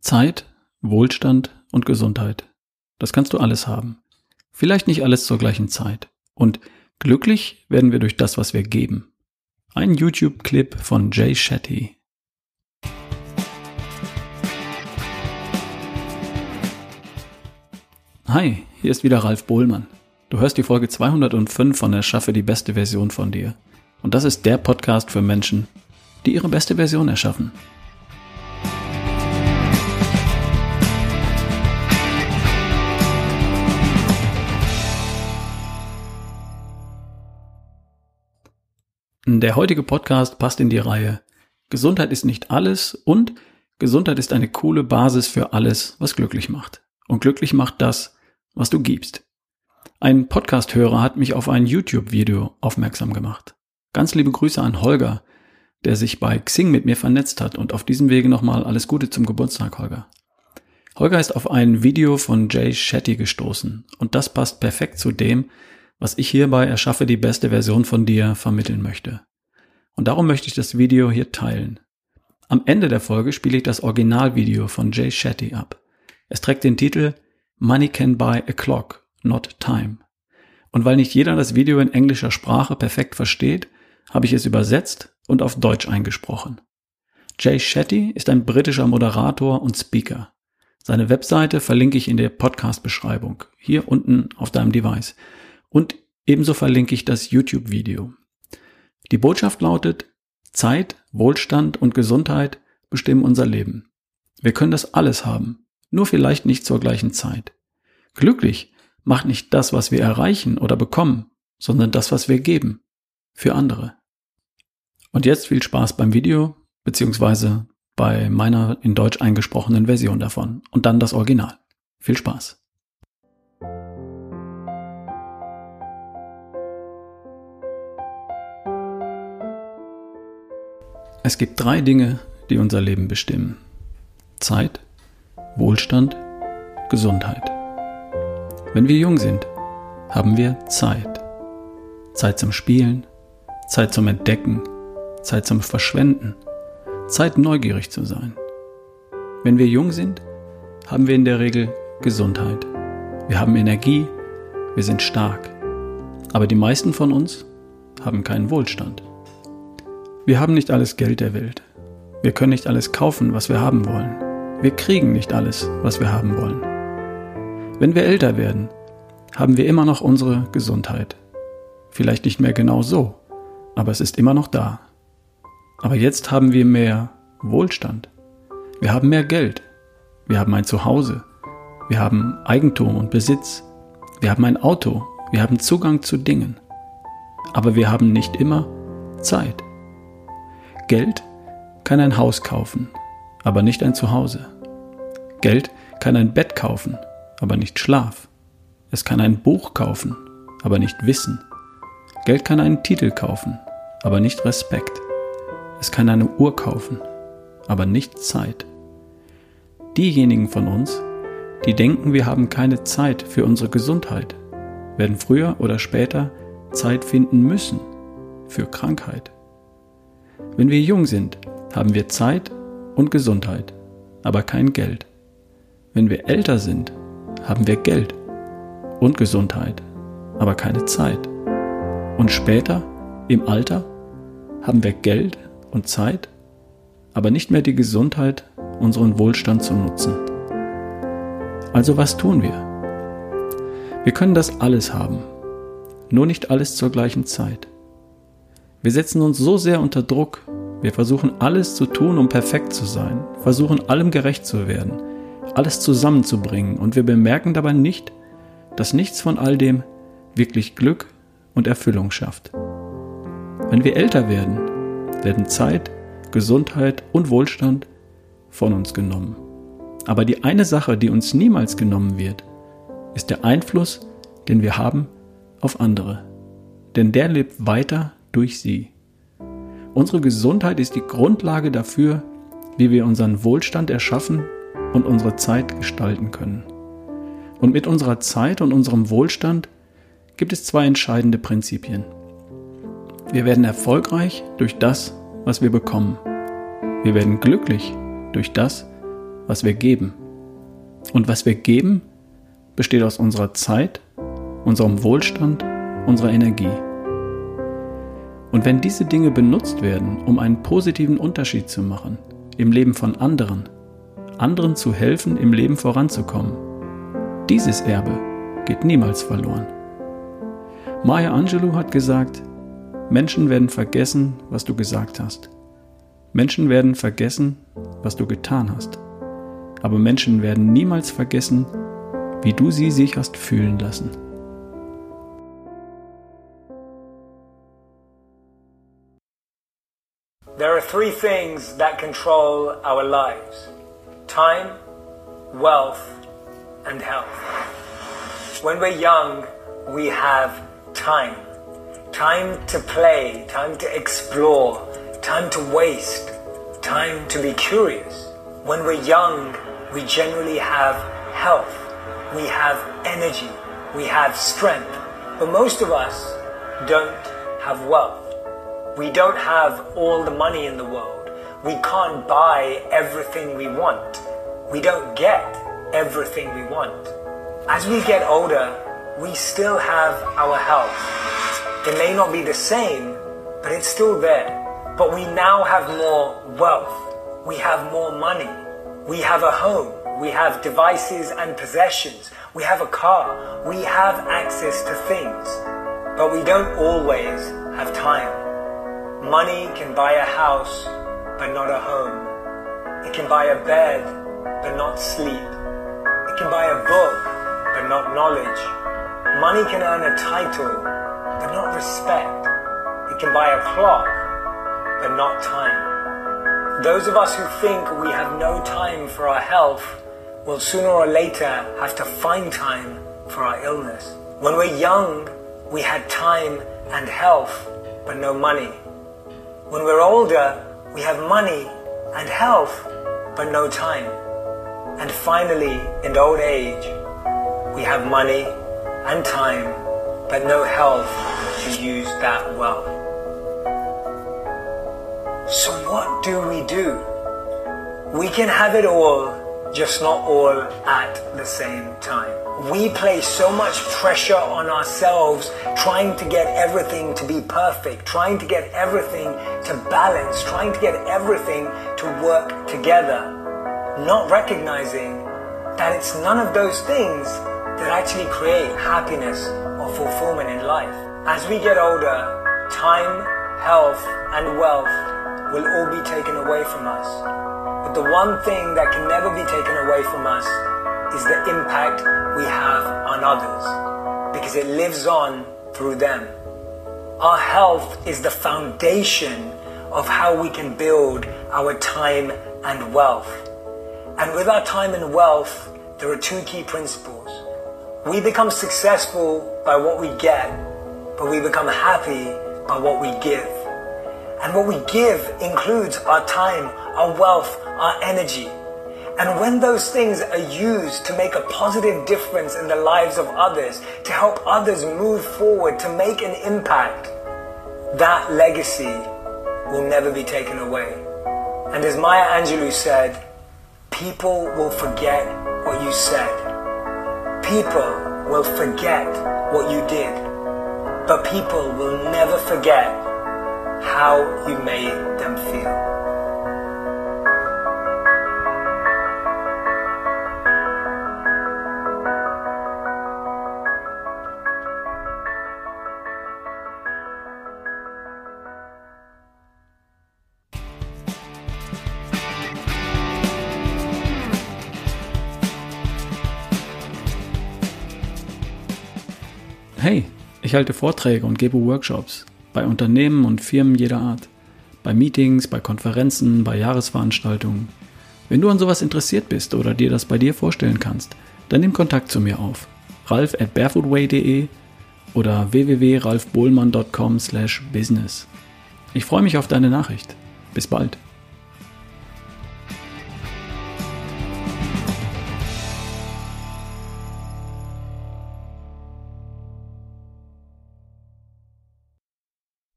Zeit, Wohlstand und Gesundheit. Das kannst du alles haben. Vielleicht nicht alles zur gleichen Zeit. Und glücklich werden wir durch das, was wir geben. Ein YouTube-Clip von Jay Shetty. Hi, hier ist wieder Ralf Bohlmann. Du hörst die Folge 205 von Erschaffe die beste Version von dir. Und das ist der Podcast für Menschen, die ihre beste Version erschaffen. Der heutige Podcast passt in die Reihe Gesundheit ist nicht alles und Gesundheit ist eine coole Basis für alles, was glücklich macht. Und glücklich macht das, was du gibst. Ein Podcast-Hörer hat mich auf ein YouTube-Video aufmerksam gemacht. Ganz liebe Grüße an Holger, der sich bei Xing mit mir vernetzt hat und auf diesem Wege nochmal alles Gute zum Geburtstag, Holger. Holger ist auf ein Video von Jay Shetty gestoßen und das passt perfekt zu dem, was ich hierbei erschaffe die beste Version von dir vermitteln möchte. Und darum möchte ich das Video hier teilen. Am Ende der Folge spiele ich das Originalvideo von Jay Shetty ab. Es trägt den Titel Money can buy a clock, not time. Und weil nicht jeder das Video in englischer Sprache perfekt versteht, habe ich es übersetzt und auf Deutsch eingesprochen. Jay Shetty ist ein britischer Moderator und Speaker. Seine Webseite verlinke ich in der Podcast-Beschreibung, hier unten auf deinem Device. Und ebenso verlinke ich das YouTube-Video. Die Botschaft lautet, Zeit, Wohlstand und Gesundheit bestimmen unser Leben. Wir können das alles haben, nur vielleicht nicht zur gleichen Zeit. Glücklich macht nicht das, was wir erreichen oder bekommen, sondern das, was wir geben. Für andere. Und jetzt viel Spaß beim Video, beziehungsweise bei meiner in Deutsch eingesprochenen Version davon. Und dann das Original. Viel Spaß. Es gibt drei Dinge, die unser Leben bestimmen. Zeit, Wohlstand, Gesundheit. Wenn wir jung sind, haben wir Zeit. Zeit zum Spielen, Zeit zum Entdecken, Zeit zum Verschwenden, Zeit neugierig zu sein. Wenn wir jung sind, haben wir in der Regel Gesundheit. Wir haben Energie, wir sind stark. Aber die meisten von uns haben keinen Wohlstand. Wir haben nicht alles Geld der Welt. Wir können nicht alles kaufen, was wir haben wollen. Wir kriegen nicht alles, was wir haben wollen. Wenn wir älter werden, haben wir immer noch unsere Gesundheit. Vielleicht nicht mehr genau so, aber es ist immer noch da. Aber jetzt haben wir mehr Wohlstand. Wir haben mehr Geld. Wir haben ein Zuhause. Wir haben Eigentum und Besitz. Wir haben ein Auto. Wir haben Zugang zu Dingen. Aber wir haben nicht immer Zeit. Geld kann ein Haus kaufen, aber nicht ein Zuhause. Geld kann ein Bett kaufen, aber nicht Schlaf. Es kann ein Buch kaufen, aber nicht Wissen. Geld kann einen Titel kaufen, aber nicht Respekt. Es kann eine Uhr kaufen, aber nicht Zeit. Diejenigen von uns, die denken, wir haben keine Zeit für unsere Gesundheit, werden früher oder später Zeit finden müssen für Krankheit. Wenn wir jung sind, haben wir Zeit und Gesundheit, aber kein Geld. Wenn wir älter sind, haben wir Geld und Gesundheit, aber keine Zeit. Und später, im Alter, haben wir Geld und Zeit, aber nicht mehr die Gesundheit, unseren Wohlstand zu nutzen. Also was tun wir? Wir können das alles haben, nur nicht alles zur gleichen Zeit. Wir setzen uns so sehr unter Druck. Wir versuchen alles zu tun, um perfekt zu sein, versuchen allem gerecht zu werden, alles zusammenzubringen und wir bemerken dabei nicht, dass nichts von all dem wirklich Glück und Erfüllung schafft. Wenn wir älter werden, werden Zeit, Gesundheit und Wohlstand von uns genommen. Aber die eine Sache, die uns niemals genommen wird, ist der Einfluss, den wir haben auf andere. Denn der lebt weiter durch sie. Unsere Gesundheit ist die Grundlage dafür, wie wir unseren Wohlstand erschaffen und unsere Zeit gestalten können. Und mit unserer Zeit und unserem Wohlstand gibt es zwei entscheidende Prinzipien. Wir werden erfolgreich durch das, was wir bekommen. Wir werden glücklich durch das, was wir geben. Und was wir geben, besteht aus unserer Zeit, unserem Wohlstand, unserer Energie. Und wenn diese Dinge benutzt werden, um einen positiven Unterschied zu machen im Leben von anderen, anderen zu helfen, im Leben voranzukommen, dieses Erbe geht niemals verloren. Maya Angelou hat gesagt, Menschen werden vergessen, was du gesagt hast. Menschen werden vergessen, was du getan hast. Aber Menschen werden niemals vergessen, wie du sie sich hast fühlen lassen. There are three things that control our lives time, wealth, and health. When we're young, we have time. Time to play, time to explore, time to waste, time to be curious. When we're young, we generally have health, we have energy, we have strength. But most of us don't have wealth. We don't have all the money in the world. We can't buy everything we want. We don't get everything we want. As we get older, we still have our health. It may not be the same, but it's still there. But we now have more wealth. We have more money. We have a home. We have devices and possessions. We have a car. We have access to things. But we don't always have time. Money can buy a house, but not a home. It can buy a bed, but not sleep. It can buy a book, but not knowledge. Money can earn a title, but not respect. It can buy a clock, but not time. Those of us who think we have no time for our health will sooner or later have to find time for our illness. When we're young, we had time and health, but no money. When we're older, we have money and health, but no time. And finally, in old age, we have money and time, but no health to use that well. So, what do we do? We can have it all, just not all at the same time we place so much pressure on ourselves trying to get everything to be perfect, trying to get everything to balance, trying to get everything to work together, not recognizing that it's none of those things that actually create happiness or fulfillment in life. As we get older, time, health, and wealth will all be taken away from us. But the one thing that can never be taken away from us is the impact we have on others because it lives on through them. Our health is the foundation of how we can build our time and wealth. And with our time and wealth, there are two key principles. We become successful by what we get, but we become happy by what we give. And what we give includes our time, our wealth, our energy. And when those things are used to make a positive difference in the lives of others, to help others move forward, to make an impact, that legacy will never be taken away. And as Maya Angelou said, people will forget what you said. People will forget what you did. But people will never forget how you made them feel. Hey, ich halte Vorträge und gebe Workshops bei Unternehmen und Firmen jeder Art, bei Meetings, bei Konferenzen, bei Jahresveranstaltungen. Wenn du an sowas interessiert bist oder dir das bei dir vorstellen kannst, dann nimm Kontakt zu mir auf. ralf at barefootway.de oder www.ralfbohlmann.com/business. Ich freue mich auf deine Nachricht. Bis bald.